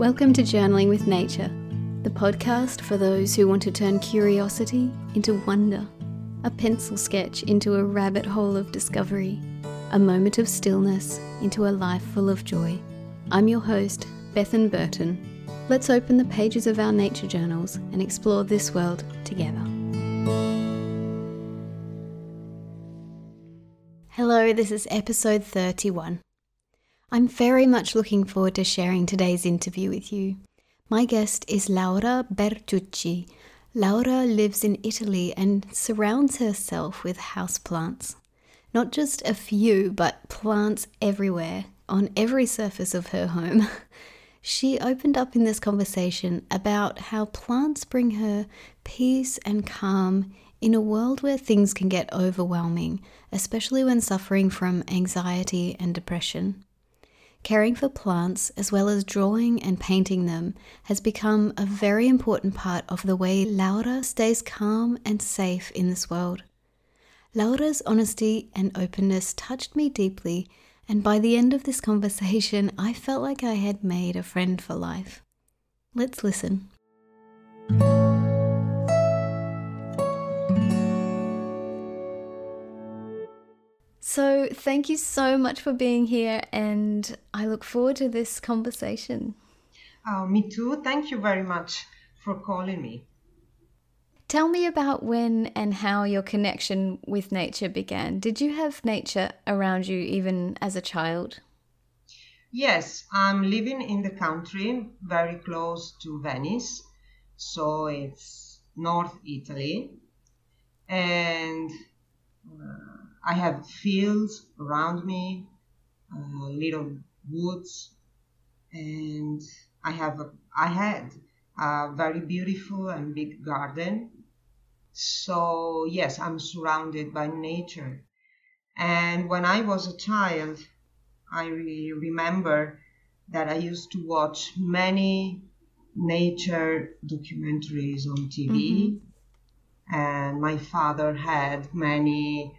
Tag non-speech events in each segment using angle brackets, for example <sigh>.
Welcome to Journaling with Nature, the podcast for those who want to turn curiosity into wonder, a pencil sketch into a rabbit hole of discovery, a moment of stillness into a life full of joy. I'm your host, Bethan Burton. Let's open the pages of our nature journals and explore this world together. Hello, this is episode 31. I'm very much looking forward to sharing today's interview with you. My guest is Laura Bertucci. Laura lives in Italy and surrounds herself with houseplants. Not just a few, but plants everywhere, on every surface of her home. <laughs> She opened up in this conversation about how plants bring her peace and calm in a world where things can get overwhelming, especially when suffering from anxiety and depression. Caring for plants, as well as drawing and painting them, has become a very important part of the way Laura stays calm and safe in this world. Laura's honesty and openness touched me deeply, and by the end of this conversation, I felt like I had made a friend for life. Let's listen. So, thank you so much for being here, and I look forward to this conversation. Oh, me too. Thank you very much for calling me. Tell me about when and how your connection with nature began. Did you have nature around you even as a child? Yes, I'm living in the country very close to Venice, so it's North Italy. And uh, I have fields around me, uh, little woods, and I have a, I had a very beautiful and big garden. So yes, I'm surrounded by nature. And when I was a child, I really remember that I used to watch many nature documentaries on TV. Mm-hmm. And my father had many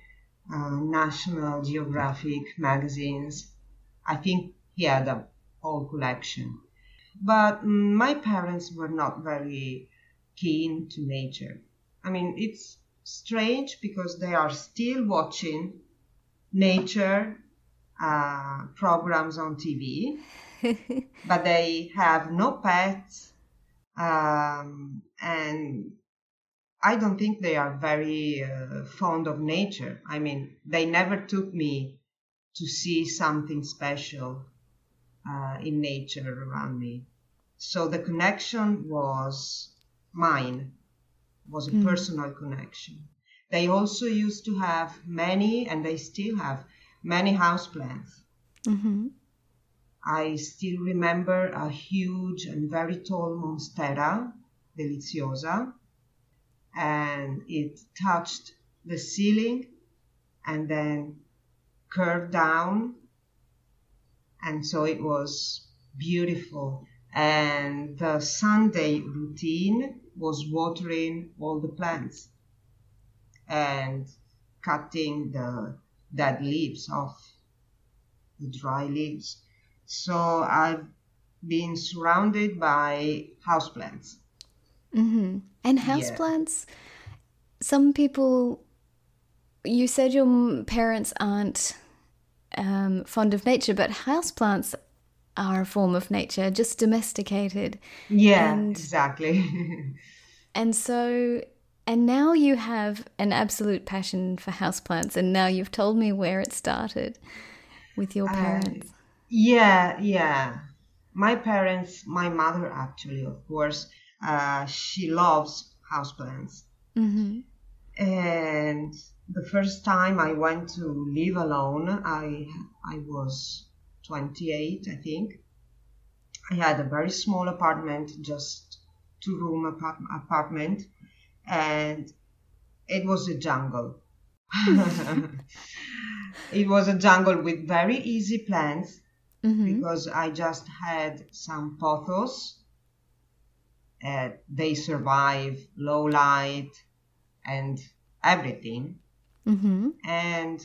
uh, National Geographic magazines. I think he had a whole collection. But mm, my parents were not very keen to nature. I mean, it's strange because they are still watching nature uh, programs on TV, <laughs> but they have no pets, um, and I don't think they are very uh, fond of nature. I mean, they never took me to see something special uh, in nature around me. So the connection was mine, was a mm. personal connection. They also used to have many, and they still have many houseplants. Mm-hmm. I still remember a huge and very tall monstera, deliciosa, and it touched the ceiling and then curved down. And so it was beautiful. And the Sunday routine was watering all the plants and cutting the dead leaves off the dry leaves. So I've been surrounded by houseplants Mm-hmm. And houseplants, yeah. some people, you said your parents aren't um, fond of nature, but houseplants are a form of nature, just domesticated. Yeah, and, exactly. <laughs> and so, and now you have an absolute passion for houseplants, and now you've told me where it started with your parents. Uh, yeah, yeah. My parents, my mother actually, of course, uh, she loves houseplants. Mm-hmm. And the first time I went to live alone, I I was 28, I think. I had a very small apartment, just two room apart- apartment, and it was a jungle. <laughs> it was a jungle with very easy plants mm-hmm. because I just had some pothos uh, they survive low light and everything. Mm-hmm. And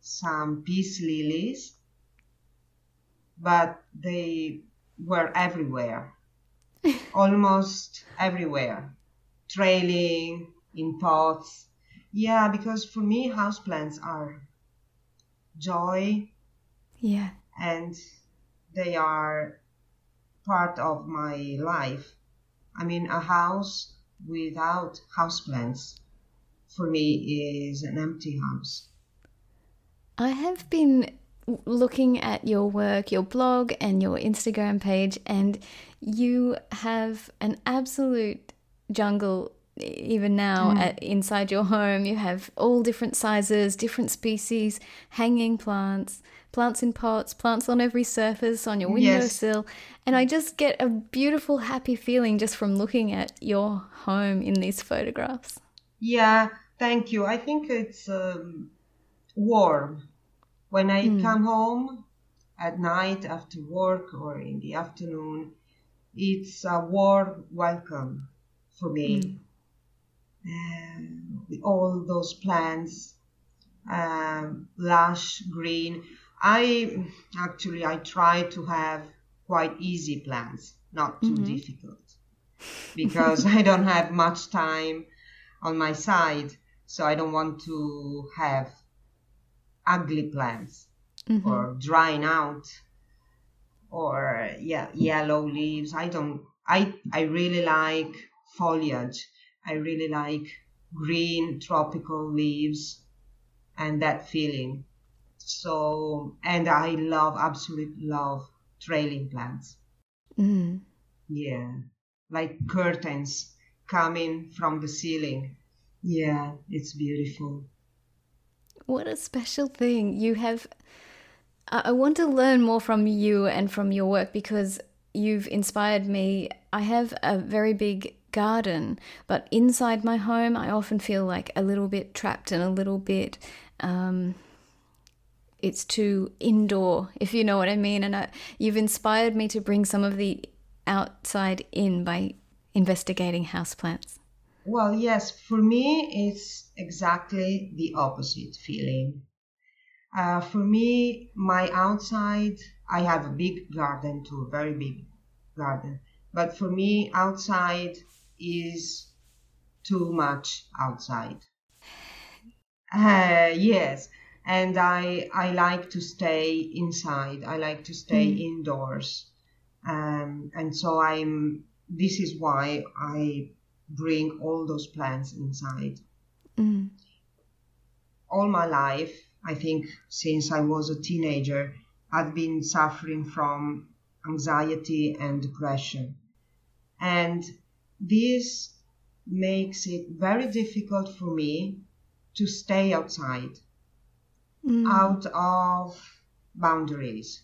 some peace lilies, but they were everywhere, <laughs> almost everywhere, trailing in pots. Yeah, because for me, houseplants are joy. Yeah. And they are part of my life. I mean, a house without houseplants for me is an empty house. I have been looking at your work, your blog, and your Instagram page, and you have an absolute jungle even now mm. at, inside your home. You have all different sizes, different species, hanging plants, plants in pots, plants on every surface, on your windowsill. Yes. And I just get a beautiful, happy feeling just from looking at your home in these photographs. Yeah, thank you. I think it's um, warm. When I mm. come home at night after work or in the afternoon, it's a warm welcome for me. Mm. Uh, all those plants, um, lush green. I actually I try to have quite easy plants, not too mm-hmm. difficult, because I don't have much time on my side, so I don't want to have ugly plants mm-hmm. or drying out or yeah yellow leaves. I don't. I I really like foliage. I really like green tropical leaves and that feeling. So, and I love, absolutely love trailing plants. Mm. Yeah, like curtains coming from the ceiling. Yeah, it's beautiful. What a special thing. You have. I want to learn more from you and from your work because you've inspired me. I have a very big garden, but inside my home, I often feel like a little bit trapped and a little bit. Um, it's too indoor, <laughs> if you know what I mean. And I, you've inspired me to bring some of the outside in by investigating houseplants. Well, yes, for me, it's exactly the opposite feeling. Uh, for me, my outside, I have a big garden too, a very big garden. But for me, outside is too much outside. Uh, yes, and I I like to stay inside. I like to stay mm. indoors, um, and so I'm. This is why I bring all those plants inside. Mm. All my life, I think, since I was a teenager, I've been suffering from anxiety and depression, and this makes it very difficult for me to stay outside, mm. out of boundaries,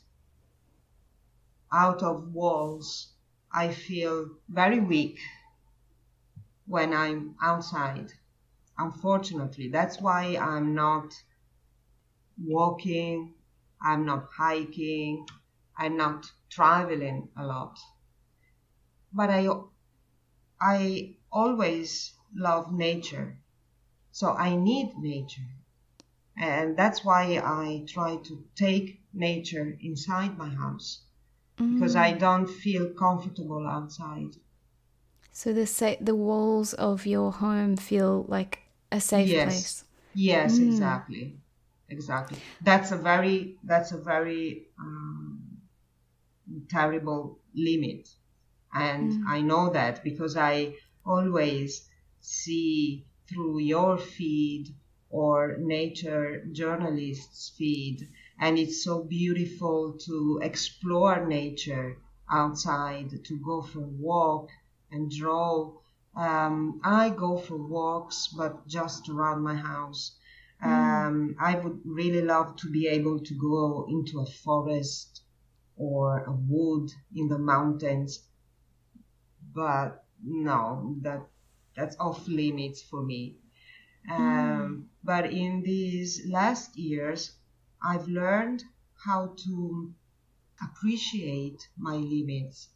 out of walls. I feel very weak when I'm outside. Unfortunately, that's why I'm not walking, I'm not hiking, I'm not traveling a lot. But I I always love nature. So I need nature. And that's why I try to take nature inside my house mm. because I don't feel comfortable outside. So the sa- the walls of your home feel like a safe yes. place. Yes, mm. exactly, exactly. That's a very that's a very um, terrible limit and mm. I know that because I always see through your feed or nature journalists' feed, and it's so beautiful to explore nature outside, to go for a walk and draw. Um, I go for walks, but just around my house. Mm. Um, I would really love to be able to go into a forest or a wood in the mountains but no, that that's off limits for me. Um, mm. But in these last years, I've learned how to appreciate my limits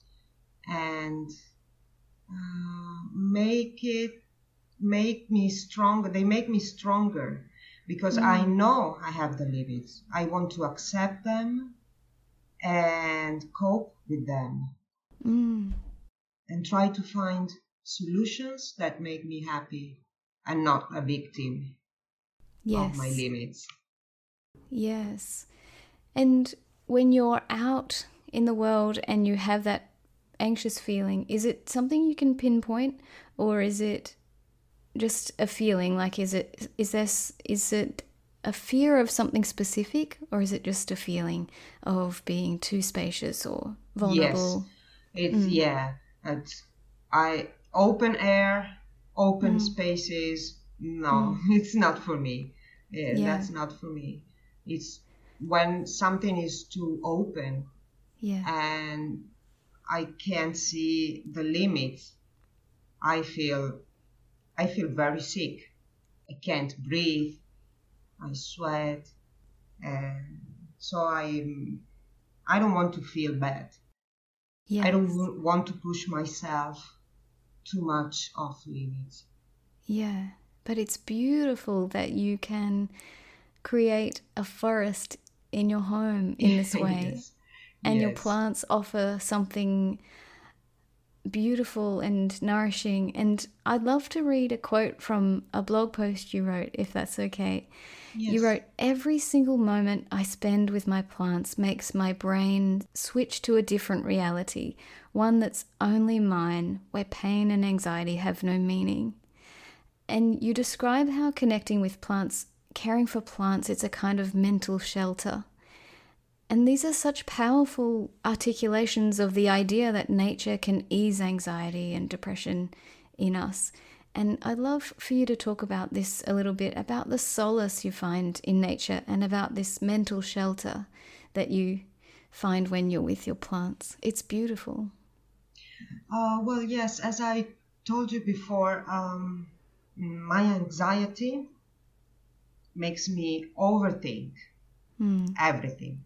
and uh, make it make me stronger. They make me stronger because mm. I know I have the limits. I want to accept them and cope with them Mm. And try to find solutions that make me happy and not a victim Yes. of my limits. Yes. And when you're out in the world and you have that anxious feeling, is it something you can pinpoint or is it just a feeling like is it is this is it a fear of something specific or is it just a feeling of being too spacious or vulnerable? It's Mm. yeah. It's I open air, open Mm. spaces. No, <laughs> it's not for me. Yeah, Yeah. That's not for me. It's when something is too open Yeah. and I can't see the limits. I feel I feel very sick. I can't breathe. I sweat, and so I I don't want to feel bad. Yes. I don't want to push myself too much off limits. Yeah, but it's beautiful that you can create a forest in your home in this <laughs> way. Yes. And your plants offer something beautiful and nourishing. And I'd love to read a quote from a blog post you wrote, if that's okay. You wrote, Every single moment I spend with my plants makes my brain switch to a different reality, one that's only mine, where pain and anxiety have no meaning. And you describe how connecting with plants, caring for plants, it's a kind of mental shelter. And these are such powerful articulations of the idea that nature can ease anxiety and depression in us. And I'd love for you to talk about this a little bit about the solace you find in nature and about this mental shelter that you find when you're with your plants. It's beautiful. Uh, well, yes, as I told you before, um, my anxiety makes me overthink Mm, everything.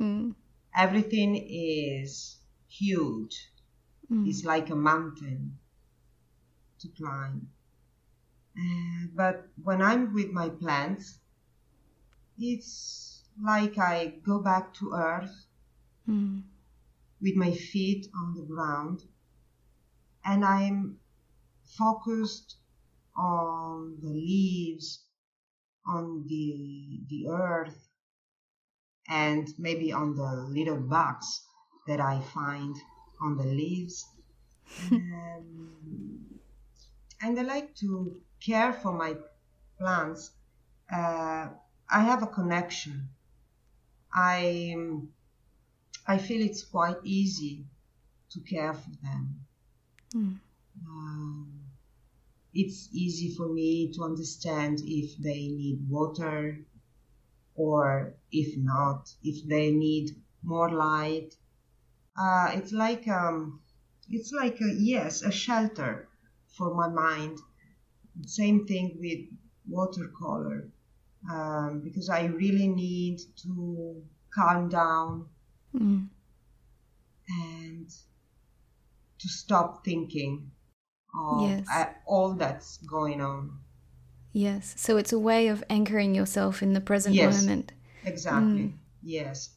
Mm, Everything is huge. mm. It's like a mountain to climb. Uh, but when I'm with my plants, it's like I go back to earth Mm, with my feet on the ground and I'm focused on the leaves, on the, the earth, and maybe on the little bugs that I find on the leaves. um, and I like to care for my plants. Uh, I have a connection. I I feel it's quite easy to care for them. mm. Um, it's easy for me to understand if they need water or if not, if they need more light. Uh, it's like um, it's like a yes, a shelter for my mind. Same thing with watercolor, um, because I really need to calm down Mm. and to stop thinking of Yes. uh, all that's going on. Yes. So it's a way of anchoring yourself in the present Yes. moment. Exactly. Mm. Yes.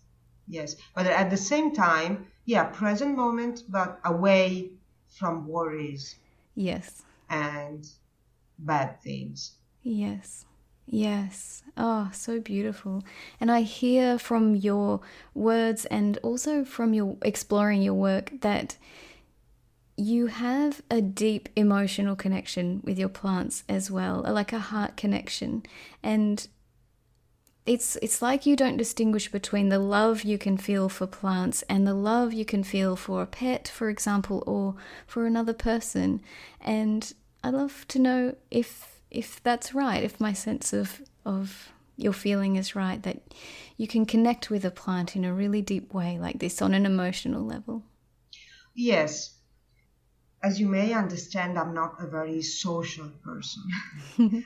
Yes. But at the same time, yeah, present moment, but away from worries Yes. and bad things. Yes. Yes. Oh, so beautiful. And I hear from your words and also from your exploring your work that you have a deep emotional connection with your plants as well, like a heart connection. And it's it's like you don't distinguish between the love you can feel for plants and the love you can feel for a pet, for example, or for another person. And I'd love to know if if that's right, if my sense of of your feeling is right, that you can connect with a plant in a really deep way like this on an emotional level. Yes. As you may understand, I'm not a very social person. <laughs>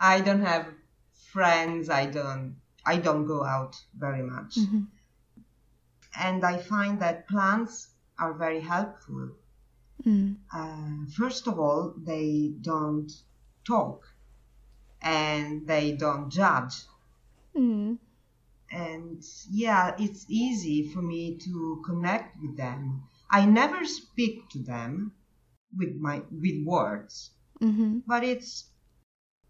I don't have friends. I don't. I don't go out very much. Mhm. And I find that plants are very helpful. Mm. Uh, first of all, they don't talk and they don't judge. Mm. and yeah, it's easy for me to connect with them. I never speak to them with my with words, Mm-hmm. but it's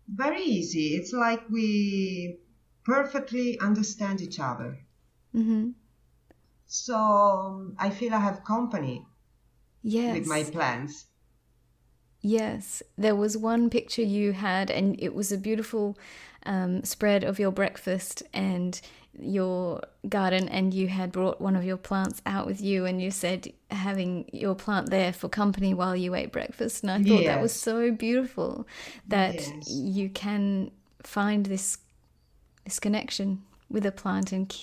very easy. It's like we perfectly understand each other. Mm-hmm. So I feel I have company Yes. with my plants. Yes, there was one picture you had, and it was a beautiful um, spread of your breakfast and your garden, and you had brought one of your plants out with you, and you said having your plant there for company while you ate breakfast. And I thought that was so beautiful that Yes. you can find this this connection with a plant, and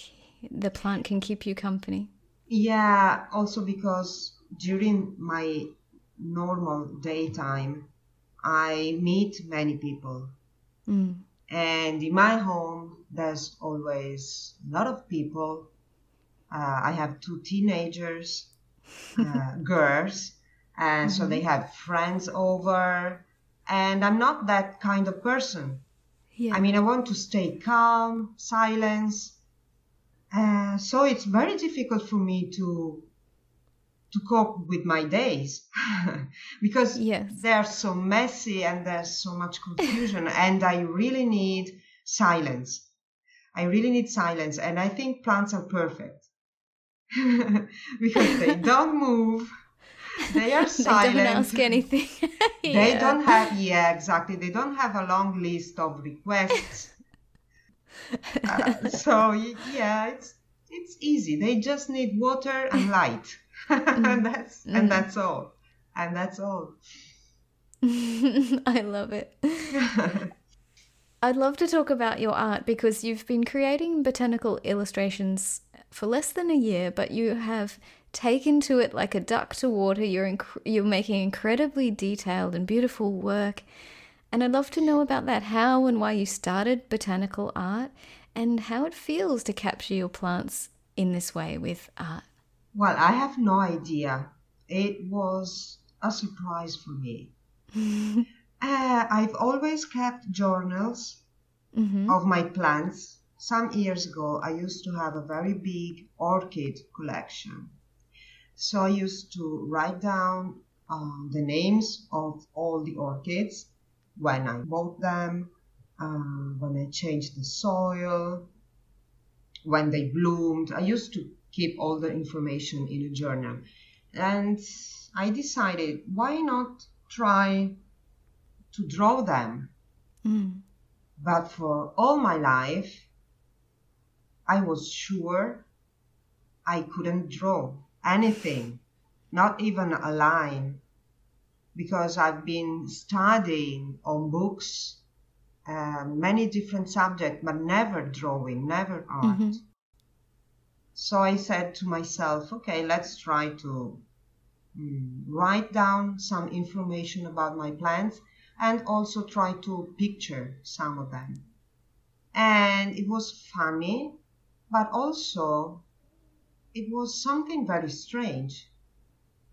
the plant can keep you company. Yeah, also because during my normal daytime, I meet many people. Mm. And in my home, there's always a lot of people. Uh, I have two teenagers, uh, <laughs> girls, and so they have friends over. And I'm not that kind of person. Yeah. I mean, I want to stay calm, silence. Uh, so it's very difficult for me to to cope with my days <laughs> because Yes. they're so messy and there's so much confusion <laughs> and I really need silence. I really need silence and I think plants are perfect <laughs> because they don't move. They are silent they don't ask anything. They don't have, yeah, exactly. They don't have a long list of requests. Uh, so yeah, it's it's easy. They just need water and light, <laughs> and that's Mm. and that's all, and that's all. <laughs> I love it. <laughs> I'd love to talk about your art because you've been creating botanical illustrations for less than a year, but you have taken to it like a duck to water. You're inc- you're making incredibly detailed and beautiful work, and I'd love to know about that. How and why you started botanical art, and how it feels to capture your plants in this way with art. Well, I have no idea. It was a surprise for me. <laughs> Uh, I've always kept journals hmm of my plants. Some years ago, I used to have a very big orchid collection. So I used to write down um, the names of all the orchids when I bought them, uh, when I changed the soil, when they bloomed. I used to keep all the information in a journal. And I decided, why not try to draw them? Mm. But for all my life, I was sure I couldn't draw anything, not even a line, because I've been studying on books, uh, many different subjects, but never drawing, never art. Mhm. So I said to myself, okay, let's try to mm, write down some information about my plants and also try to picture some of them. And it was funny, but also it was something very strange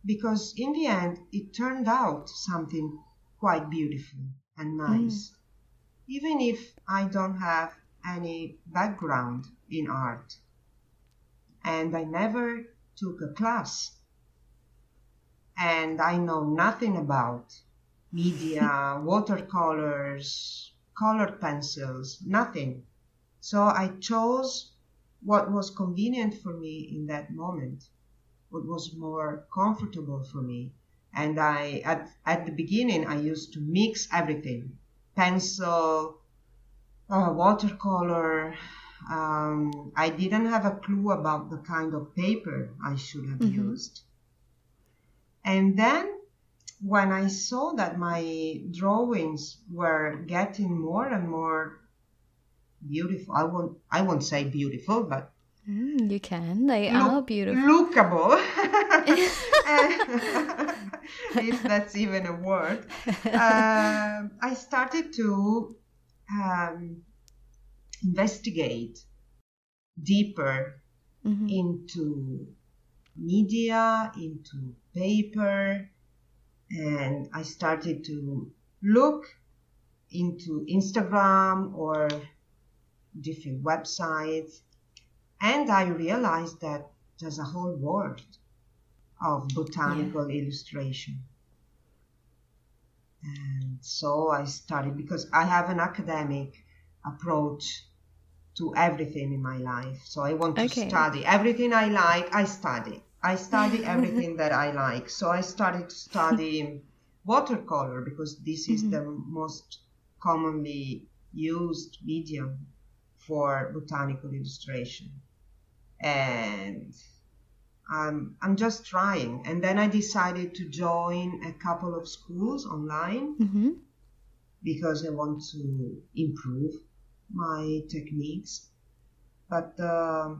because in the end it turned out something quite beautiful and nice. Even if I don't have any background in art and I never took a class and I know nothing about media, <laughs> watercolors, colored pencils, nothing. So I chose what was convenient for me in that moment, what was more comfortable for me. And I, at, at the beginning, I used to mix everything pencil, uh, watercolor. Um, I didn't have a clue about the kind of paper I should have Mhm. used. And then when I saw that my drawings were getting more and more beautiful, I won't, I won't say beautiful, but Mm, you can. They look- are beautiful. lookable, <laughs> <laughs> if that's even a word. <laughs> Um, I started to um, investigate deeper Mhm. into media, into paper, and I started to look into Instagram or different websites. And I realized that there's a whole world of botanical yeah. illustration. And so I started because I have an academic approach to everything in my life. So I want to okay. study everything I like, I study. I study <laughs> everything that I like. So I started to study <laughs> watercolor because this is mm-hmm. the most commonly used medium for botanical illustration. And I'm, I'm just trying. And then I decided to join a couple of schools online mm-hmm. because I want to improve my techniques. But uh,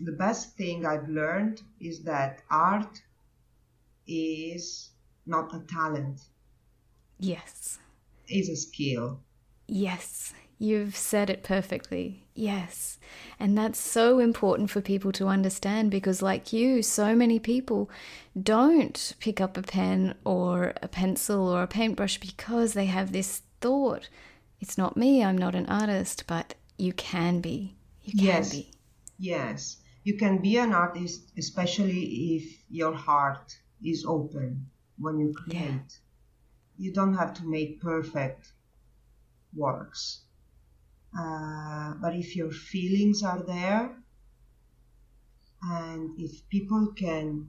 the best thing I've learned is that art is not a talent. Yes. It's a skill. Yes. You've said it perfectly. Yes. And that's so important for people to understand because, like you, so many people don't pick up a pen or a pencil or a paintbrush because they have this thought it's not me, I'm not an artist, but you can be. You can yes. be. Yes. You can be an artist, especially if your heart is open when you create. Yeah. You don't have to make perfect works uh, but if your feelings are there, and if people can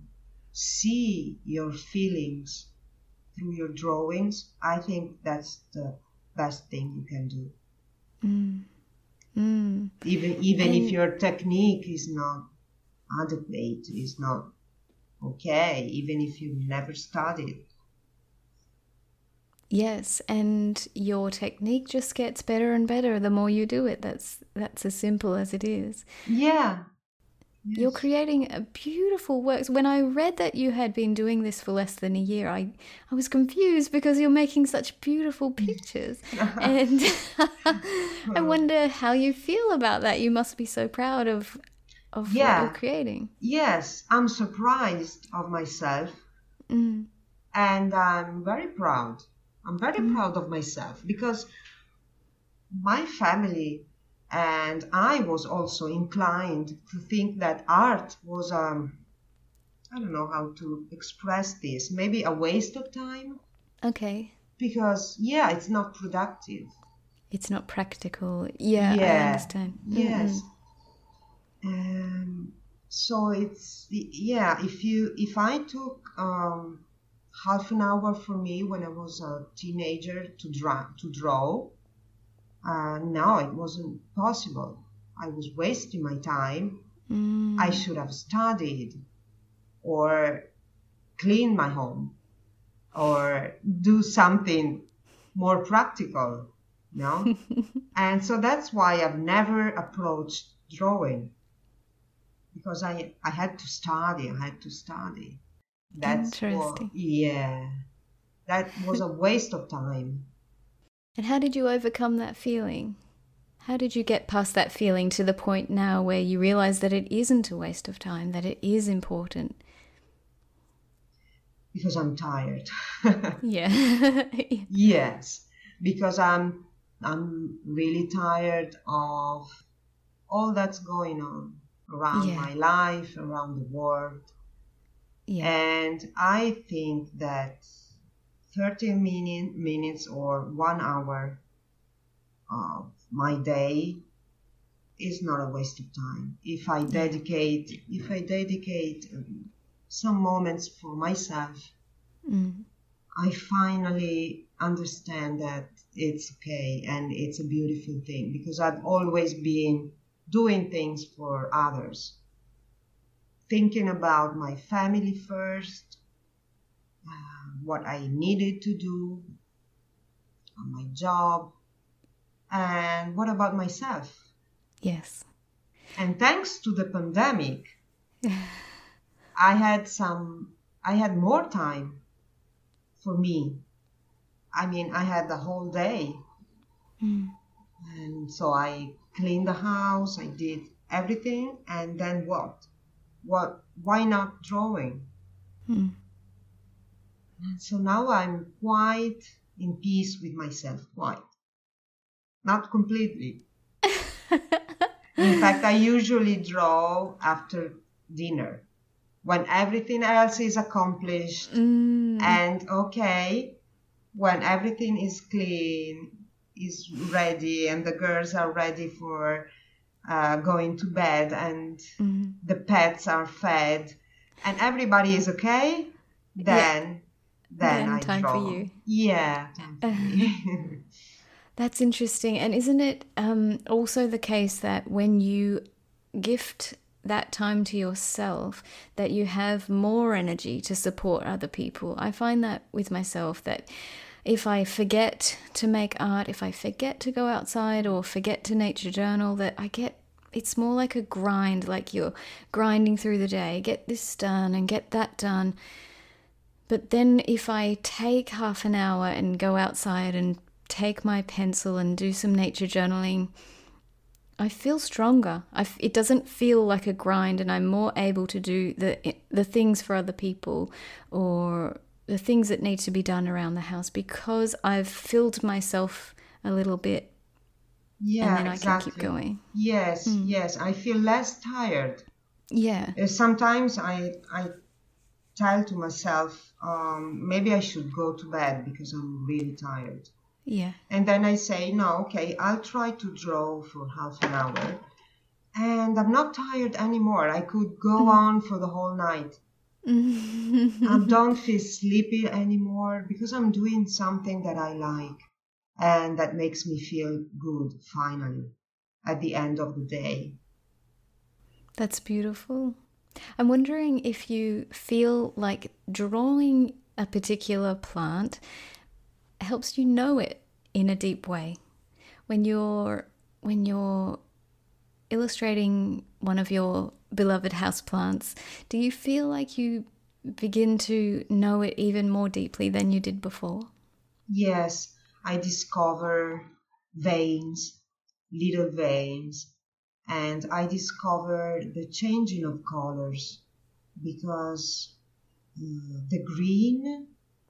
see your feelings through your drawings, I think that's the best thing you can do. Mm. Mm. Even even and if your technique is not adequate, is not okay, even if you never studied, Yes, and your technique just gets better and better the more you do it. That's that's as simple as it is. Yeah. Yes. You're creating a beautiful works. When I read that you had been doing this for less than a year, I, I was confused because you're making such beautiful <laughs> pictures. and <laughs> I wonder how you feel about that. You must be so proud of of yeah. what you're creating. Yes, I'm surprised of myself. Mm. And I'm very proud I'm very mm-hmm. proud of myself because my family and I was also inclined to think that art was um I don't know how to express this, maybe a waste of time. Okay. Because yeah, it's not productive. It's not practical. Yeah, yeah. I understand. Yes. Mm-hmm. Um, so it's yeah, if you if I took um half an hour for me when I was a teenager to draw. To draw. Uh, now it wasn't possible. I was wasting my time. Mm. I should have studied or cleaned my home or do something more practical. No? <laughs> and so that's why I've never approached drawing because I, I had to study. I had to study. That's Interesting. What, yeah. That was a waste of time. And how did you overcome that feeling? How did you get past that feeling to the point now where you realize that it isn't a waste of time, that it is important? Because I'm tired. <laughs> yeah. <laughs> yes, because I'm I'm really tired of all that's going on around yeah. my life, around the world. Yeah. And I think that 30 minute, minutes or one hour of my day is not a waste of time. If I dedicate, if I dedicate um, some moments for myself, mm. I finally understand that it's okay and it's a beautiful thing because I've always been doing things for others thinking about my family first, uh, what I needed to do, on my job, and what about myself? Yes. And thanks to the pandemic, I had some, I had more time for me. I mean, I had the whole day. Mm. And so I cleaned the house, I did everything, and then what? what why not drawing hmm. So now i'm quite in peace with myself quite not completely <laughs> In fact, I usually draw after dinner when everything else is accomplished Mm. and okay, when everything is clean, is ready, and the girls are ready for uh, going to bed, and Mhm. the pets are fed, and everybody is okay, then then, Then <laughs> time for you. Yeah, <laughs> for. That's interesting. And isn't it um, also the case that when you gift that time to yourself, that you have more energy to support other people? I find that with myself that if I forget to make art, if I forget to go outside or forget to nature journal, that I get it's more like a grind, like you're grinding through the day, get this done and get that done. But then if I take half an hour and go outside and take my pencil and do some nature journaling, I feel stronger. I f- it doesn't feel like a grind, and I'm more able to do the the things for other people or the things that need to be done around the house because I've filled myself a little bit, yeah, and then I can keep going. Yes, yes, I feel less tired. Yeah. Uh, Sometimes I I tell to myself um, maybe I should go to bed because I'm really tired. Yeah. And then I say, no, okay, I'll try to draw for half an hour. And I'm not tired anymore. I could go on for the whole night. <laughs> I don't feel sleepy anymore because I'm doing something that I like and that makes me feel good finally at the end of the day. That's beautiful. I'm wondering if you feel like drawing a particular plant helps you know it in a deep way. When you're when you're illustrating one of your beloved houseplants, do you feel like you begin to know it even more deeply than you did before? Yes, I discover veins, little veins, and I discover the changing of colors because uh, the green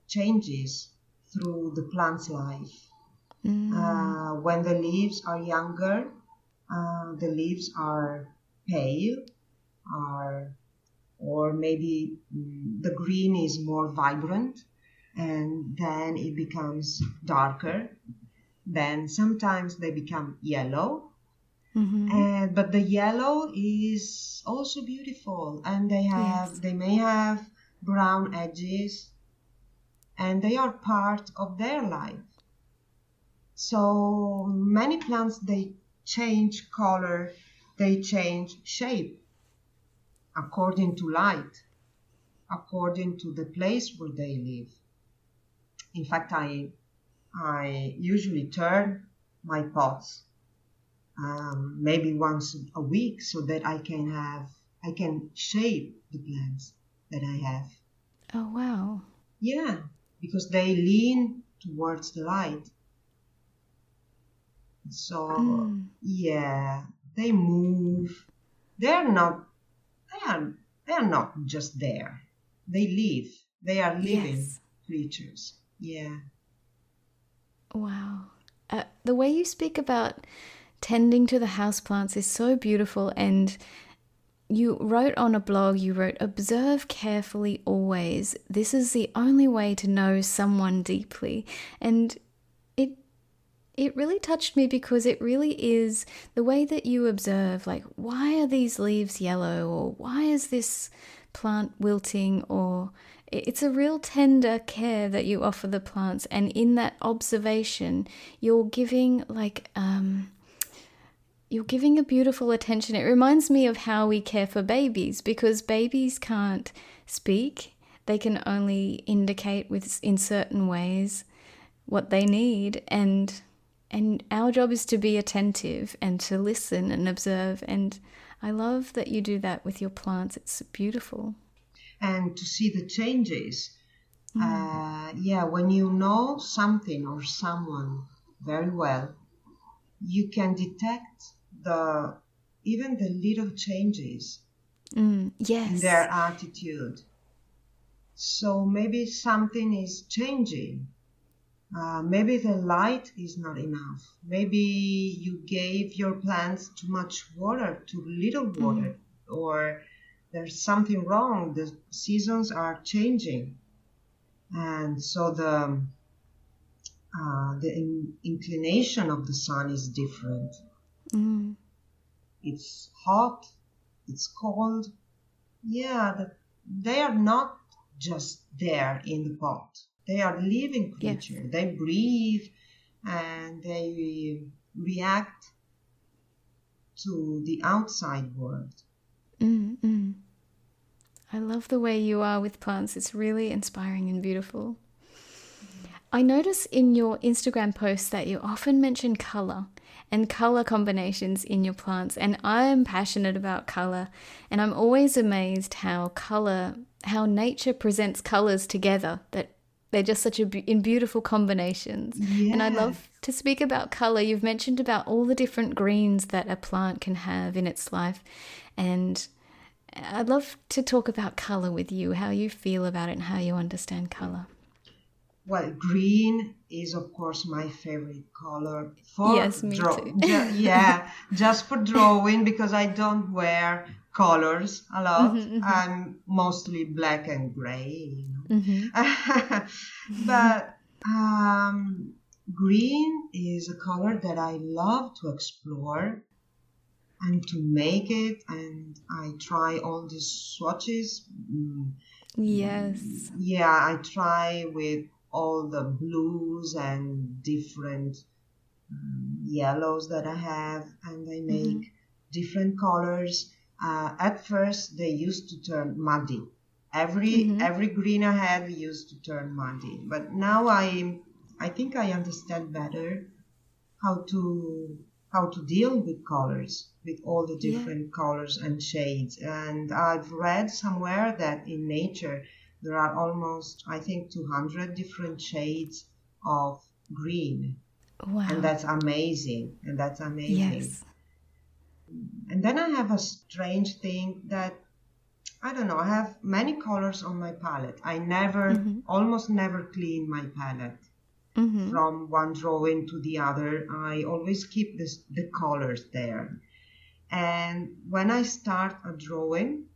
changes through the plant's life. Mm. Uh, when the leaves are younger, uh, the leaves are pale, are or maybe mm, the green is more vibrant, and then it becomes darker. Then sometimes they become yellow, Mhm. and but the yellow is also beautiful, and they have Yes. they may have brown edges, and they are part of their life. So many plants they change color, they change shape according to light, according to the place where they live. In fact, I I usually turn my pots um, maybe once a week so that I can have I can shape the plants that I have. Oh wow. Yeah, because they lean towards the light. So Mm. yeah, they move. They're not. They are. They are not just there. They live. They are living Yes. creatures. Yeah. Wow. Uh, the way you speak about tending to the houseplants is so beautiful. And you wrote on a blog, you wrote, observe carefully always. This is the only way to know someone deeply. And it it really touched me because it really is the way that you observe like why are these leaves yellow or why is this plant wilting or it's a real tender care that you offer the plants and in that observation you're giving like um you're giving a beautiful attention. It reminds me of how we care for babies because babies can't speak. They can only indicate with in certain ways what they need and and our job is to be attentive and to listen and observe and I love that you do that with your plants. It's beautiful. And to see the changes. Uh, yeah, when you know something or someone very well, you can detect the even the little changes Mm, in their attitude. So maybe something is changing. uh, maybe the light is not enough. Maybe you gave your plants too much water, too little water, mm. or there's something wrong. The seasons are changing, and so the uh, the in- inclination of the sun is different. Mm. It's hot, it's cold. Yeah, the, they are not just there in the pot. They are living creatures. Yes. They breathe and they react to the outside world. Mm-hmm. I love the way you are with plants. It's really inspiring and beautiful. I notice in your Instagram posts that you often mention color and color combinations in your plants. And I am passionate about color, and I'm always amazed how color, how nature presents colors together that they're just such a in beautiful combinations. Yes. And I love to speak about color. You've mentioned about all the different greens that a plant can have in its life, and I'd love to talk about color with you, how you feel about it, and how you understand color. Well, green is of course my favorite color for yes, me draw- too. yeah, just for drawing because I don't wear colors a lot. Mm-hmm, mm-hmm. I'm mostly black and gray, you know. Mm-hmm. <laughs> but um, green is a color that I love to explore and to make it, and I try all the swatches. Mm, yes. Yeah, I try with all the blues and different um, yellows that I have, and I make mm-hmm. different colors. Uh, at first, they used to turn muddy. Every mm-hmm. every green I had used to turn muddy, but now I I think I understand better how to how to deal with colors, with all the different yeah. colors and shades. And I've read somewhere that in nature there are almost, I think, 200 different shades of green. Wow. And that's amazing. And that's amazing. Yes. And then I have a strange thing that I don't know, I have many colors on my palette. I never, mm-hmm. almost never clean my palette. Mm-hmm. From one drawing to the other, I always keep this, the colors there. And when I start a drawing,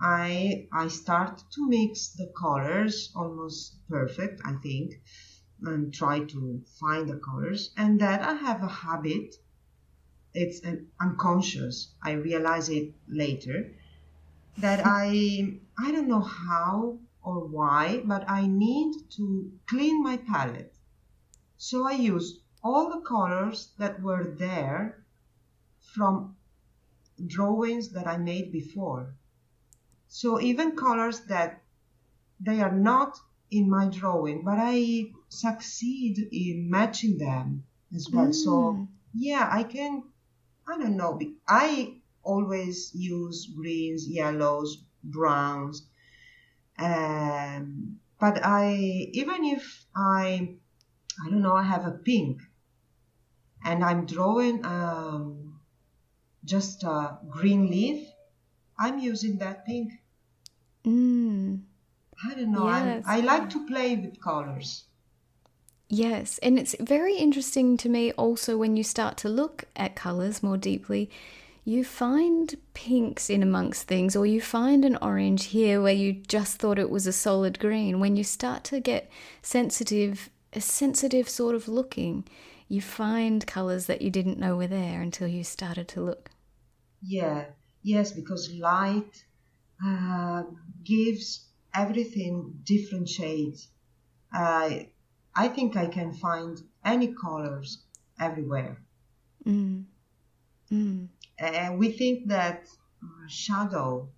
I I start to mix the colors almost perfect, I think, and try to find the colors. And then I have a habit. It's an unconscious. I realize it later that <laughs> I I don't know how or why, but I need to clean my palette. So I use all the colors that were there from drawings that I made before. So even colors that they are not in my drawing, but I succeed in matching them as well. Mm. So yeah, I can, I don't know, I always use greens, yellows, browns. Um, but I, even if I, I don't know, I have a pink and I'm drawing um, just a green leaf, I'm using that pink. Mm. I don't know. Yes. I, I like to play with colors. Yes, and it's very interesting to me also when you start to look at colors more deeply. You find pinks in amongst things, or you find an orange here where you just thought it was a solid green. When you start to get sensitive, a sensitive sort of looking, you find colors that you didn't know were there until you started to look. Yeah, yes, because light uh, gives everything different shades. Uh, I think I can find any colors everywhere. Mm. Mm. And we think that uh, shadow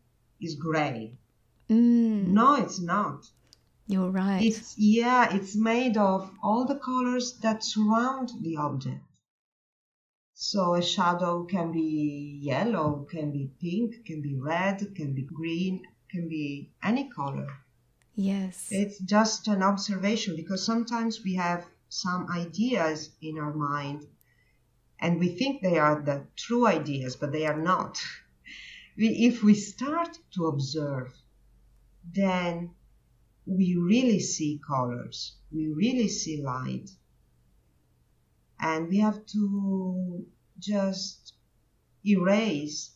is gray. Mm. No, it's not. You're right. It's yeah, it's made of all the colors that surround the object. So a shadow can be yellow, can be pink, can be red, can be green, can be any color. Yes. It's just an observation because sometimes we have some ideas in our mind and we think they are the true ideas, but they are not. <laughs> We, if we start to observe, then we really see colors, we really see light, and we have to just erase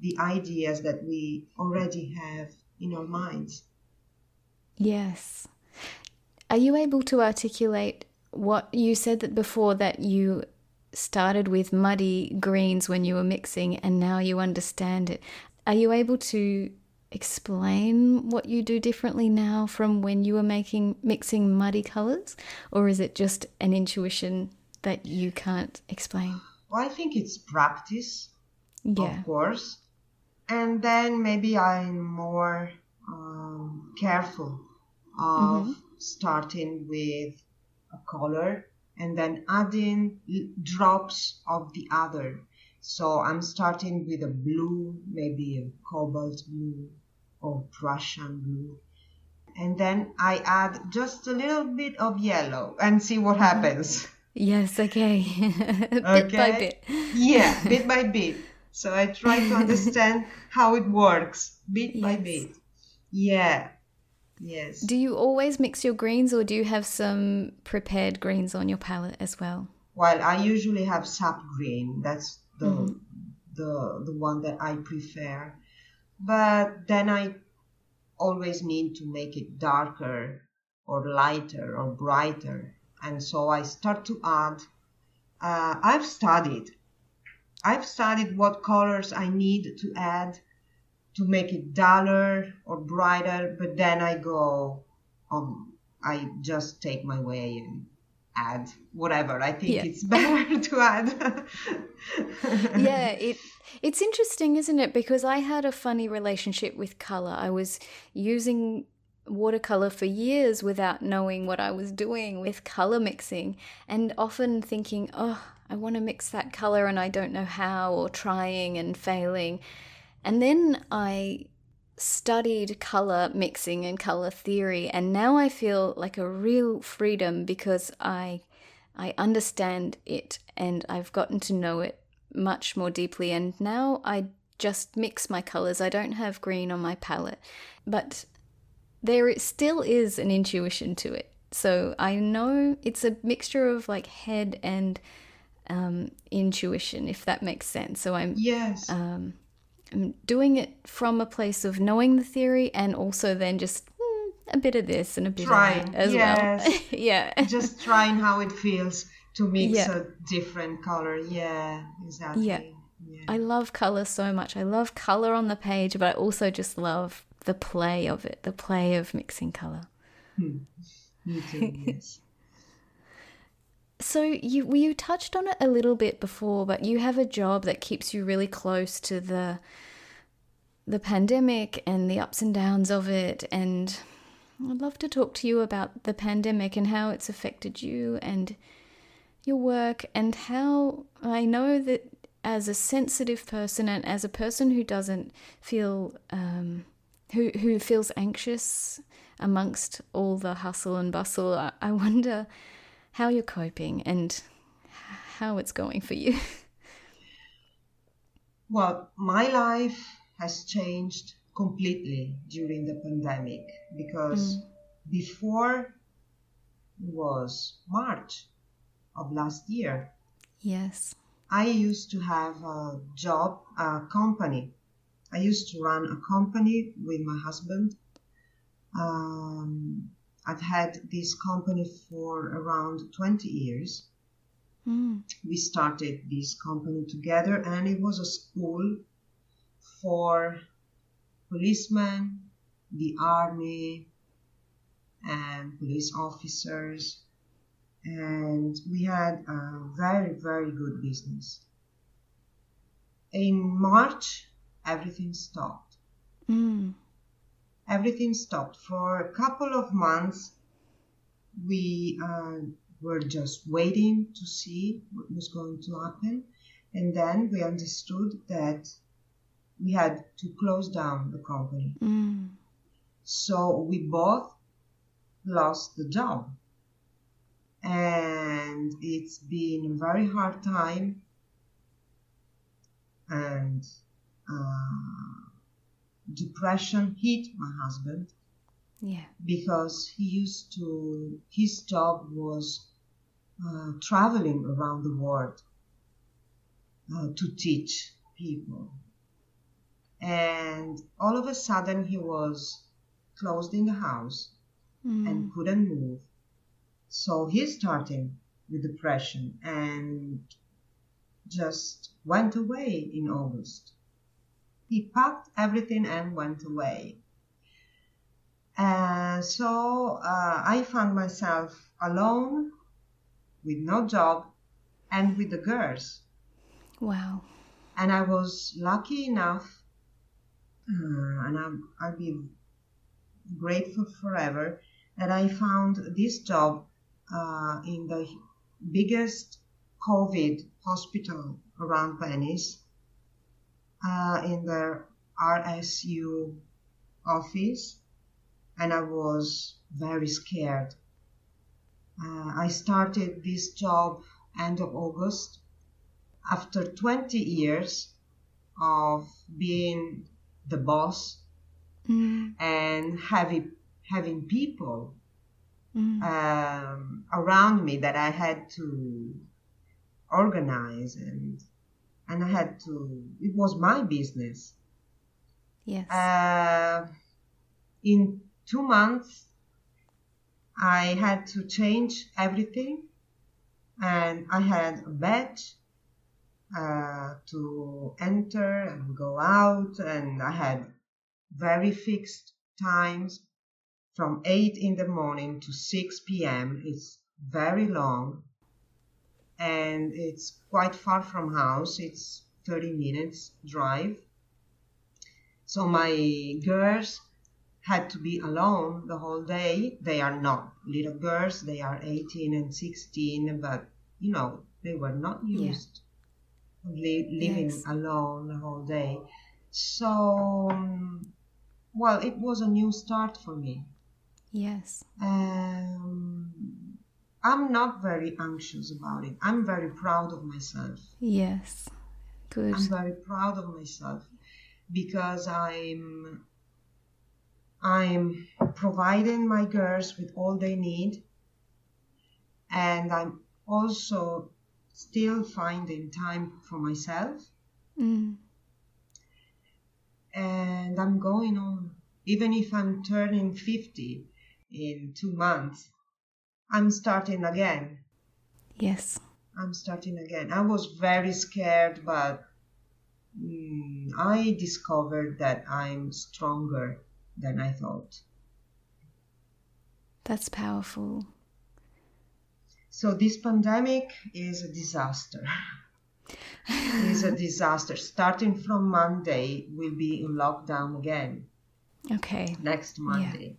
the ideas that we already have in our minds. Yes. Are you able to articulate what you said that before that you started with muddy greens when you were mixing and now you understand it? Are you able to explain what you do differently now from when you were making mixing muddy colors or is it just an intuition that you can't explain? Well, I think it's practice, Yeah. of course, and then maybe I'm more um, careful of starting with a color and then adding drops of the other. So I'm starting with a blue, maybe a cobalt blue or Prussian blue. And then I add just a little bit of yellow and see what happens. <laughs> Yes, okay. <laughs> bit by Okay. bit. Yeah, <laughs> bit by bit. So I try to understand how it works bit by bit. Yeah. Yes. Do you always mix your greens or do you have some prepared greens on your palette as well? Well, I usually have sap green. That's the Mhm. the the one that I prefer. But then I always need to make it darker or lighter or brighter, and so I start to add. Uh, I've studied. I've studied what colors I need to add to make it duller or brighter, but then I go, um, I just take my way and add whatever. I think Yeah. it's <laughs> better to add. yeah, it <laughs> it's interesting, isn't it? Because I had a funny relationship with color. I was using watercolor for years without knowing what I was doing with color mixing and often thinking, "Oh, I want to mix that color and I don't know how," or trying and failing. And then I studied color mixing and color theory and now I feel like a real freedom because I I understand it and I've gotten to know it much more deeply and now I just mix my colors. I don't have green on my palette, but there still is an intuition to it. So I know it's a mixture of like head and um, intuition, if that makes sense. So I'm yes. um, I'm doing it from a place of knowing the theory and also then just hmm, a bit of this and a bit Trying, of that as yes. well. <laughs> yeah. just trying how it feels to mix Yeah. a different color. Yeah, exactly. Yeah. Yeah. I love color so much. I love color on the page, but I also just love the play of it, the play of mixing color. Me too. Yes. <laughs> So you you touched on it a little bit before, but you have a job that keeps you really close to the the pandemic and the ups and downs of it and I'd love to talk to you about the pandemic and how it's affected you and your work and how I know that as a sensitive person and as a person who doesn't feel um, who who feels anxious amongst all the hustle and bustle, I, I wonder how you're coping and how it's going for you. <laughs> Well, my life has changed completely during the pandemic because mm. before it was March of last year. yes. I used to have a job, a company. I used to run a company with my husband. Um, I've had this company for around 20 years. Mm. We started this company together, and it was a school for policemen, the army, and police officers and we had a very very good business in march everything stopped. Mm. everything stopped. For a couple of months we uh, were just waiting to see what was going to happen. And then we understood that we had to close down the company. Mm. so we both lost the job. And it's been a very hard time. And depression hit my husband Yeah. because he used to his job was uh, traveling around the world uh, to teach people. And all of a sudden, he was closed in the house Mm. and couldn't move. So he started with depression and just went away in August. He packed everything and went away. And so uh, I found myself alone with no job and with the girls. Wow. And I was lucky enough, uh, and I'm, I'll be grateful forever, that I found this job uh, in the biggest COVID hospital around Venice, uh, in the RSU office, and I was very scared. Uh, I started this job end of August after 20 years of being the boss Mm. and having having people Mm. um, around me that I had to organize and and I had to it was my business yes. uh, in two months I had to change everything and I had a badge uh, to enter and go out and I had very fixed times from 8 in the morning to 6 p.m. It's very long and it's quite far from house. It's 30 minutes drive. So my girls had to be alone the whole day. They are not little girls, they are 18 and 16, but you know, they were not used to li- living Yes. alone the whole day. So, um, well, it was a new start for me. yes. Um, I'm not very anxious about it. I'm very proud of myself. Yes. Good. I'm very proud of myself because I'm I'm providing my girls with all they need and I'm also still finding time for myself Mm. and I'm going on even if I'm turning 50 in 2 months I'm starting again Yes. I'm starting again. I was very scared, but mm, I discovered that I'm stronger than I thought. That's powerful. So this pandemic is a disaster. <laughs> is a disaster. Starting from Monday, we'll be in lockdown again Okay. next Monday.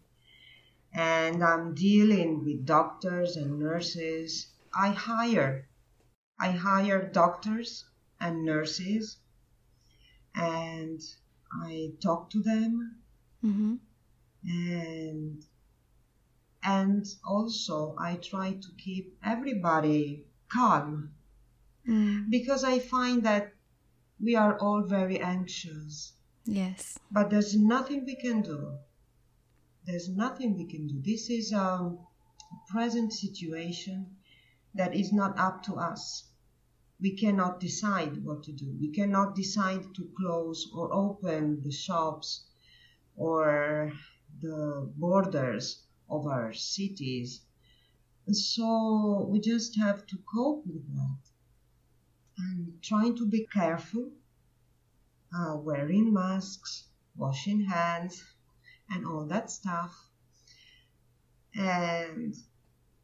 And I'm dealing with doctors and nurses. I hire I hire doctors and nurses and I talk to them Mm-hmm. and and also I try to keep everybody calm Mm. because I find that we are all very anxious Yes. but there's nothing we can do there's nothing we can do. This is a present situation that is not up to us. We cannot decide what to do. We cannot decide to close or open the shops or the borders of our cities. So we just have to cope with that and trying to be careful uh, wearing masks, washing hands, and all that stuff. And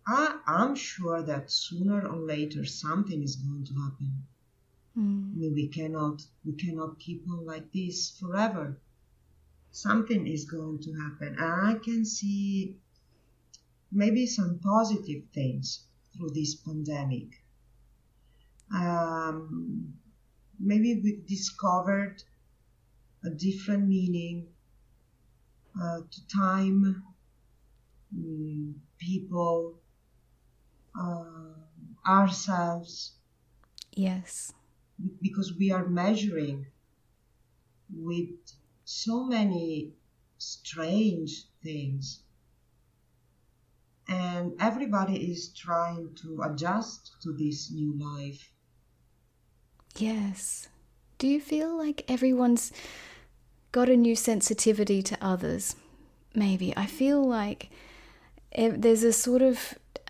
I, I'm sure that sooner or later something is going to happen. I Mm. mean, we cannot we cannot keep on like this forever. Something is going to happen, and I can see maybe some positive things through this pandemic. Um, maybe we discovered a different meaning uh, to time, mm, people, uh, ourselves, Yes. because we are measuring with so many strange things. and everybody is trying to adjust to this new life. Yes. Do you feel like everyone's got a new sensitivity to others? Maybe. I feel like there's a sort of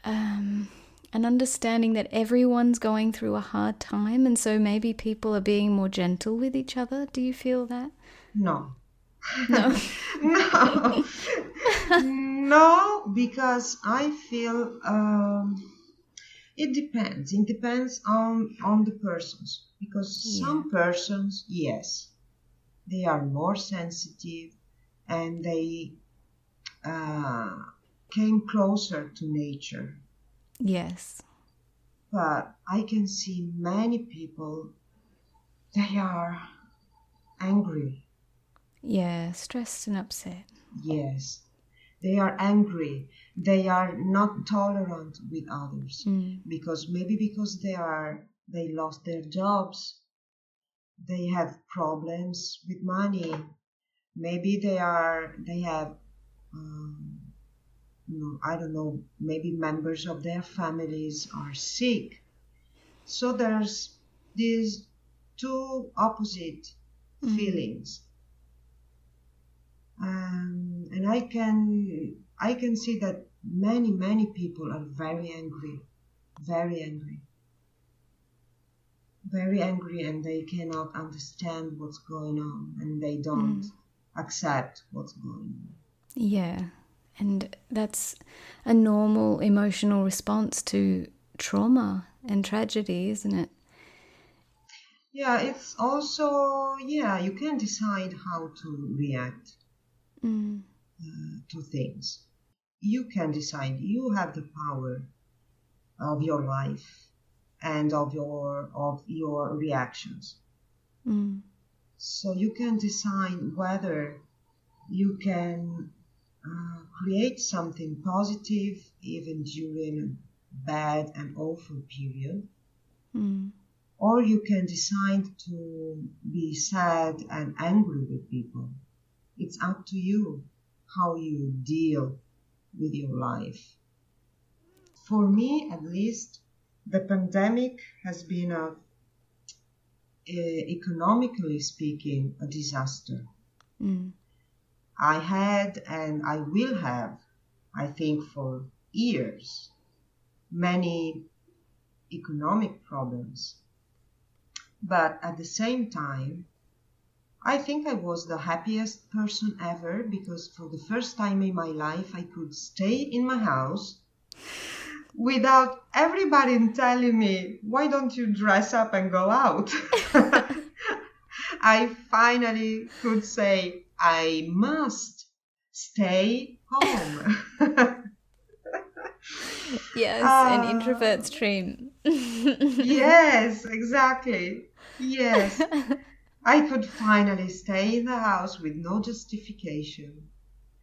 um, an understanding that everyone's going through a hard time, and so maybe people are being more gentle with each other. Do you feel that? No. <laughs> No. <laughs> no. no, because I feel um, it depends. It depends on on the persons. Because Yeah. some persons, yes, they are more sensitive, and they uh, came closer to nature. Yes. But I can see many people. They are angry. Yeah, stressed and upset. Yes, they are angry. They are not tolerant with others Mm. because maybe because they are they lost their jobs, they have problems with money. Maybe they are they have um, no, I don't know. Maybe members of their families are sick. So there's these two opposite Mm. feelings um, and I can I can see that many many people are very angry, very angry, very angry, and they cannot understand what's going on, and they don't Mm. accept what's going on. Yeah. And that's a normal emotional response to trauma and tragedy, isn't it? Yeah, it's also yeah you can decide how to react Mm. uh, to things. You can decide. You have the power of your life and of your of your reactions. Mm. So you can decide whether you can uh, create something positive even during a bad and awful period, Mm. or you can decide to be sad and angry with people. It's up to you how you deal with your life. For me, at least, the pandemic has been a, eh, economically speaking, a disaster. Mm. I had and I will have, I think, for years, many economic problems. But at the same time, I think I was the happiest person ever because for the first time in my life, I could stay in my house without everybody telling me, why don't you dress up and go out? <laughs> I finally could say, I must stay home. <laughs> Yes, Ah. an introvert's dream. <laughs> yes, exactly. Yes. I could finally stay in the house with no justification.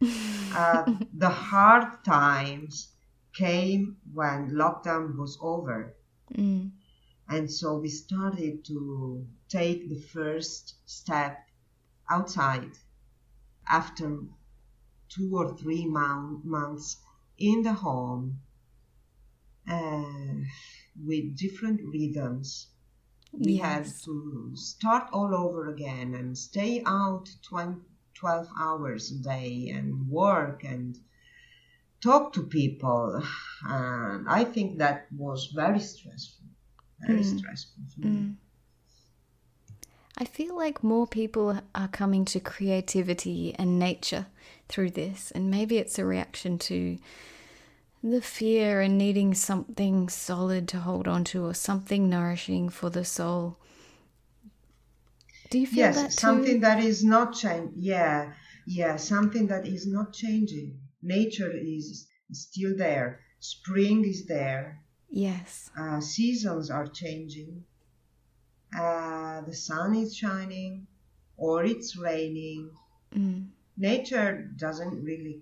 Uh, the hard times came when lockdown was over. Mm. And so we started to take the first step outside after two or three mon- months in the home uh, with different rhythms. We had to start all over again and stay out 20, 12 hours a day and work and talk to people. And I think that was very stressful. Very Mm. stressful for me. Mm. I feel like more people are coming to creativity and nature through this, and maybe it's a reaction to the fear and needing something solid to hold on to or something nourishing for the soul. Do you feel yes, that too? something that is not changing. Yeah, yeah, something that is not changing. Nature is still there. Spring is there. Yes. Uh, seasons are changing. Uh, the sun is shining, or it's raining. Mm. Nature doesn't really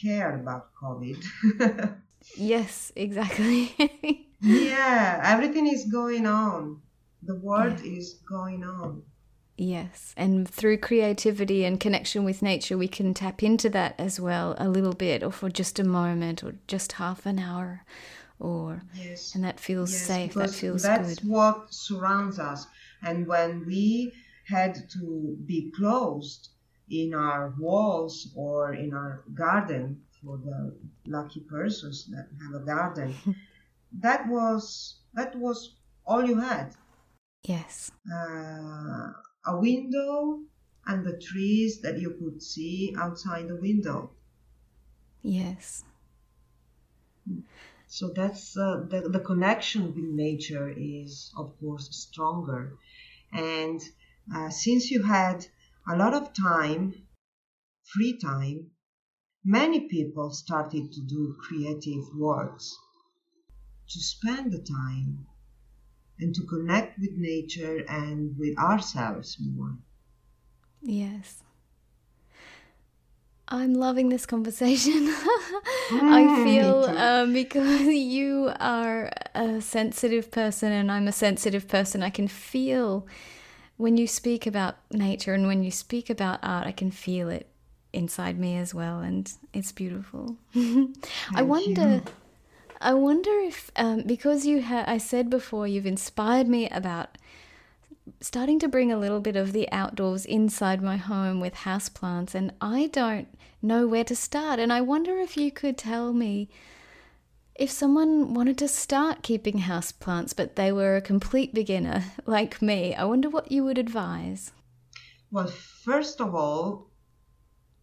care about COVID. <laughs> Yes, exactly. <laughs> yeah, everything is going on. The world is going on. Yes, and through creativity and connection with nature, we can tap into that as well a little bit, or for just a moment, or just half an hour, or yes. and that feels yes, safe. That feels that's good. what surrounds us. And when we had to be closed in our walls or in our garden for the lucky persons that have a garden, <laughs> that was that was all you had. Yes. Uh, a window and the trees that you could see outside the window. Yes. So that's uh, the, the connection with nature is, of course, stronger. And uh, since you had a lot of time, free time, many people started to do creative works to spend the time and to connect with nature and with ourselves more. Yes. I'm loving this conversation. <laughs> I Mm, feel um, because <laughs> you are a sensitive person and I'm a sensitive person, I can feel when you speak about nature and when you speak about art, I can feel it inside me as well, and it's beautiful. <laughs> I wonder. you. I wonder if, um, because you ha- I said before, you've inspired me about starting to bring a little bit of the outdoors inside my home with houseplants, and I don't know where to start. And I wonder if you could tell me if someone wanted to start keeping houseplants, but they were a complete beginner <laughs> like me, I wonder what you would advise. Well, first of all,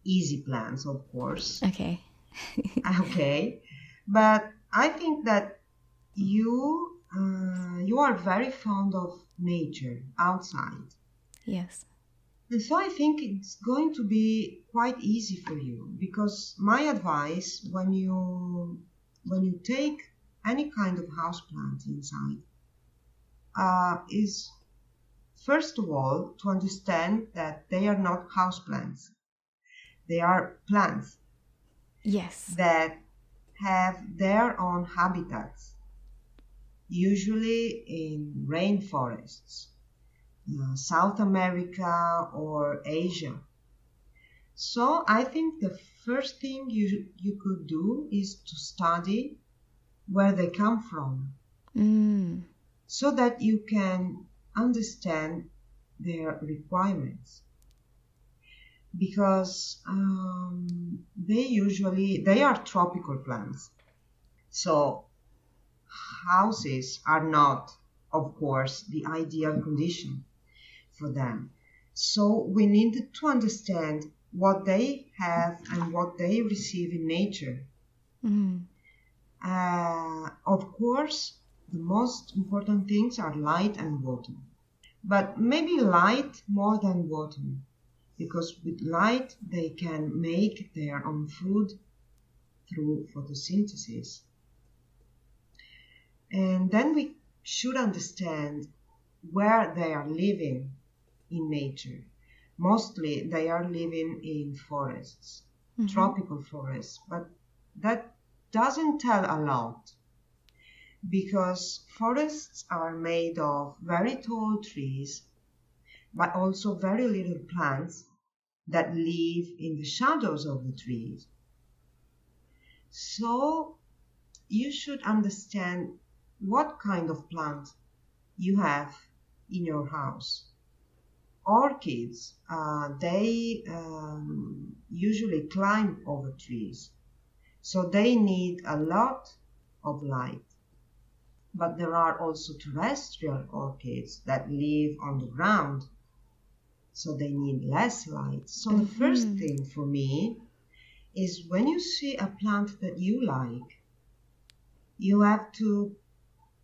easy plants, of course. Okay. <laughs> okay, but I think that you uh, you are very fond of nature outside, Yes. and so I think it's going to be quite easy for you because my advice when you when you take any kind of houseplant inside uh, is first of all to understand that they are not houseplants; they are plants Yes. that have their own habitats, usually in rainforests, uh, South America or Asia. So I think the first thing you, you could do is to study where they come from Mm. so that you can understand their requirements because um, they usually they are tropical plants so houses are not of course the ideal condition for them so we need to understand what they have and what they receive in nature Mm. uh, of course, the most important things are light and water. But maybe light more than water, because with light they can make their own food through photosynthesis. And then we should understand where they are living in nature. Mostly they are living in forests, Mhm. tropical forests, but that doesn't tell a lot because forests are made of very tall trees but also very little plants that live in the shadows of the trees. So you should understand what kind of plant you have in your house. Orchids, uh, they um, usually climb over trees, so they need a lot of light. But there are also terrestrial orchids that live on the ground, so they need less light. So the first thing for me is when you see a plant that you like, you have to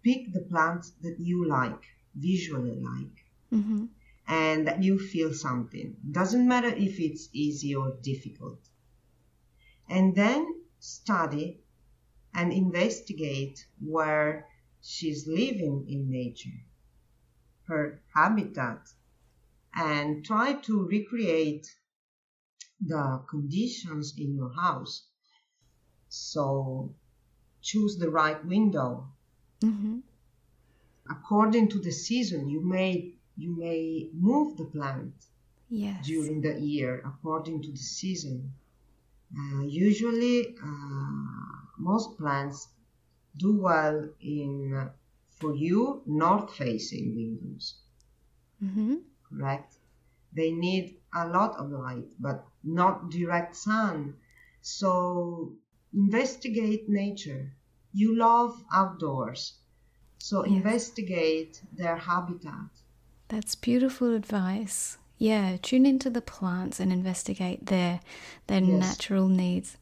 pick the plant that you like, visually like, Mhm. and that you feel something. Doesn't matter if it's easy or difficult. And then study and investigate where she's living in nature, her habitat, and try to recreate the conditions in your house. So choose the right window. Mhm. According to the season, you may you may move the plant Yes. during the year according to the season. Uh, usually, uh, most plants do well in, for you, north facing windows, Mm-hmm. Correct? They need a lot of light, but not direct sun. So, investigate nature. You love outdoors. So, Yes. investigate their habitat. That's beautiful advice. Yeah, tune into the plants and investigate their their Yes. natural needs.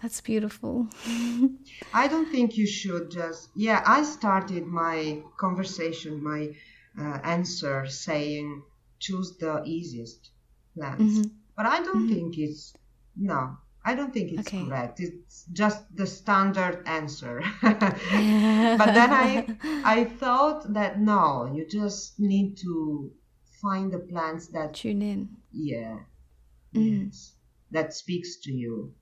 That's beautiful. <laughs> I don't think you should just. Yeah, I started my conversation, my uh, answer saying choose the easiest plants. Mhm. But I don't think it's. No, I don't think it's Okay. correct. It's just the standard answer. <laughs> but then I, I thought that no, you just need to find the plants that, tune in. yeah, Mm. yes, that speaks to you.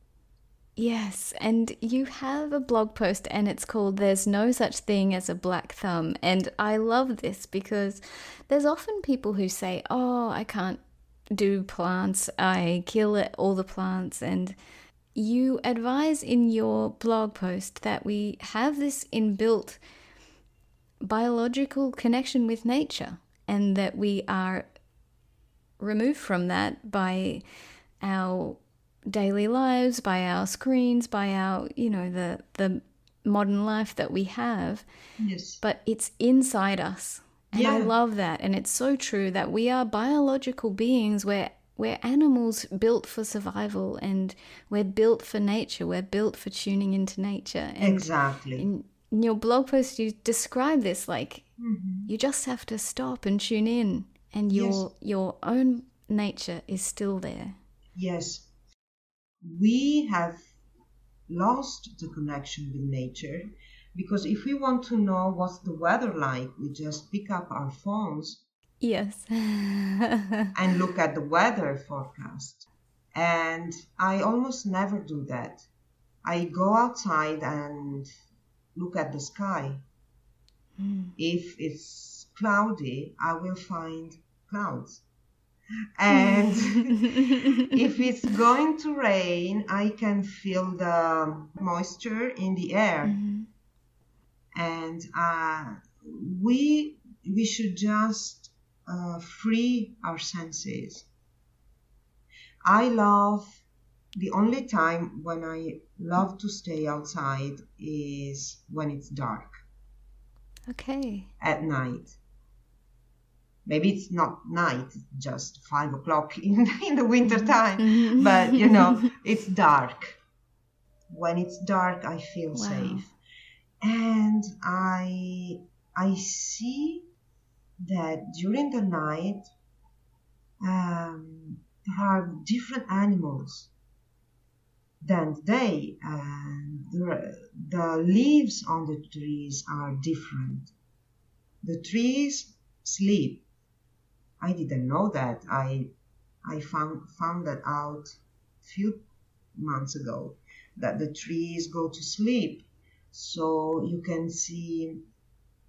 Yes, and you have a blog post and it's called There's No Such Thing as a Black Thumb. And I love this because there's often people who say, Oh, I can't do plants, I kill it, all the plants. And you advise in your blog post that we have this inbuilt biological connection with nature and that we are removed from that by our daily lives, by our screens, by our, you know, the the modern life that we have, Yes. but it's inside us. And I love that. And it's so true that we are biological beings where we're animals built for survival and we're built for nature. We're built for tuning into nature. And Exactly. in, in your blog post you describe this like Mhm. you just have to stop and tune in and your your own nature is still there. Yes, we have lost the connection with nature because if we want to know what's the weather like, we just pick up our phones Yes. <laughs> and look at the weather forecast. And I almost never do that. I go outside and look at the sky. Mm. If it's cloudy, I will find clouds. And <laughs> if it's going to rain, I can feel the moisture in the air, Mhm. and uh, we we should just uh, free our senses. I love the only time when I love to stay outside is when it's dark Okay. at night. Maybe it's not night, it's just five o'clock in, <laughs> in the winter time. <laughs> But you know it's dark when it's dark i feel Wow. safe and i i see that during the night um, there are different animals than the day and the, the leaves on the trees are different the trees sleep i didn't know that. I I found found that out a few months ago that the trees go to sleep, so you can see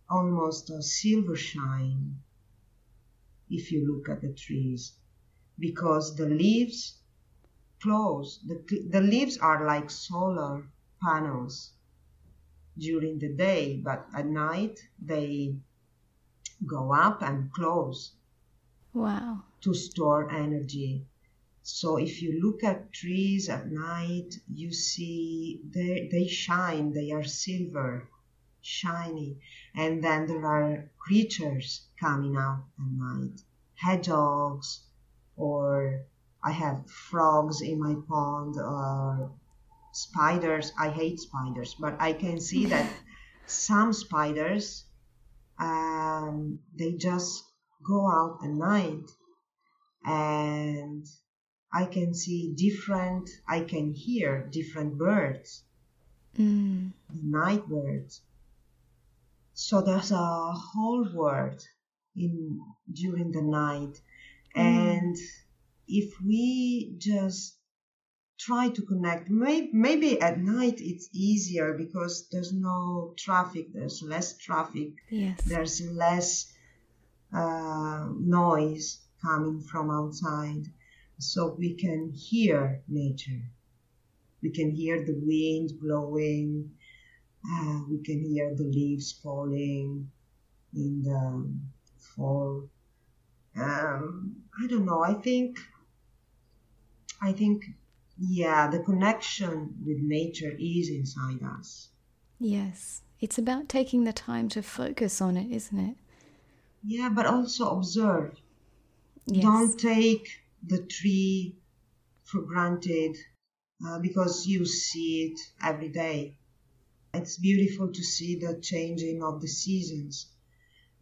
almost a silver shine if you look at the trees because the leaves close. The, the leaves are like solar panels during the day, but at night they go up and close Wow. to store energy. So if you look at trees at night, you see they, they shine, they are silver, shiny. And then there are creatures coming out at night, hedgehogs, or I have frogs in my pond, or spiders. I hate spiders, but I can see that <laughs> some spiders, um, they just go out at night and I can see different, I can hear different birds, Mm. night birds. So there's a whole world in during the night, and if we just try to connect, maybe, maybe at night it's easier because there's no traffic, there's less traffic, Yes. there's less uh, noise coming from outside so we can hear nature. We can hear the wind blowing, uh, we can hear the leaves falling in the fall. Um, I don't know. I think, I think, yeah, the connection with nature is inside us. Yes, it's about taking the time to focus on it, isn't it? Yeah, but also observe. Yes. Don't take the tree for granted uh, because you see it every day. It's beautiful to see the changing of the seasons.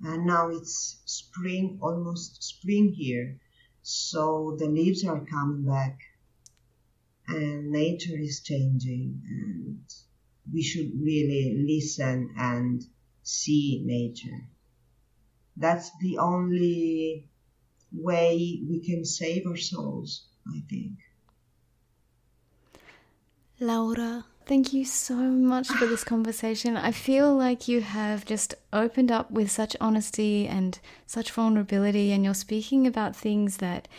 And now it's spring, almost spring here. So the leaves are coming back and nature is changing and we should really listen and see nature. That's the only way we can save our souls, I think. Laura, thank you so much for this <laughs> conversation. I feel like you have just opened up with such honesty and such vulnerability, and you're speaking about things that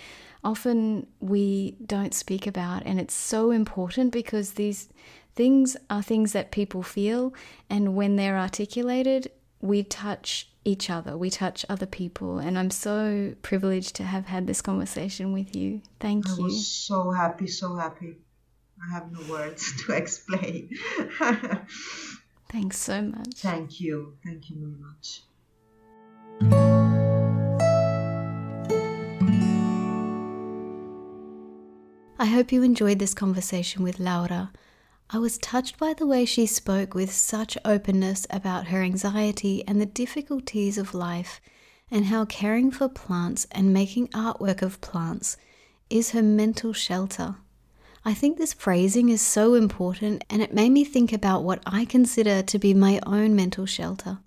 often we don't speak about. And it's so important because these things are things that people feel, and when they're articulated, we touch each other, we touch other people. And I'm so privileged to have had this conversation with you. Thank you. I you. was so happy, so happy. I have no words <laughs> to explain. <laughs> Thanks so much. Thank you. Thank you very much. I hope you enjoyed this conversation with Laura. I was touched by the way she spoke with such openness about her anxiety and the difficulties of life, and how caring for plants and making artwork of plants is her mental shelter. I think this phrasing is so important, and it made me think about what I consider to be my own mental shelter.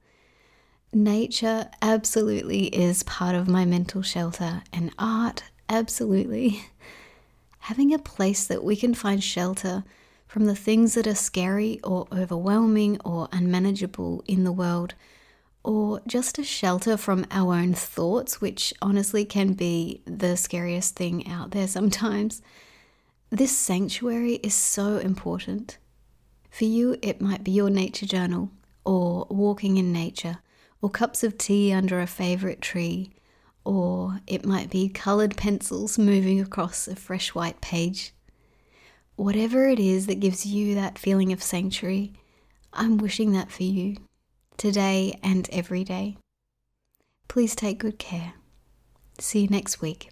Nature absolutely is part of my mental shelter, and art absolutely. Having a place that we can find shelter from the things that are scary or overwhelming or unmanageable in the world, or just a shelter from our own thoughts, which honestly can be the scariest thing out there sometimes. This sanctuary is so important. For you, it might be your nature journal, or walking in nature, or cups of tea under a favourite tree, or it might be coloured pencils moving across a fresh white page. Whatever it is that gives you that feeling of sanctuary, I'm wishing that for you, today and every day. Please take good care. See you next week.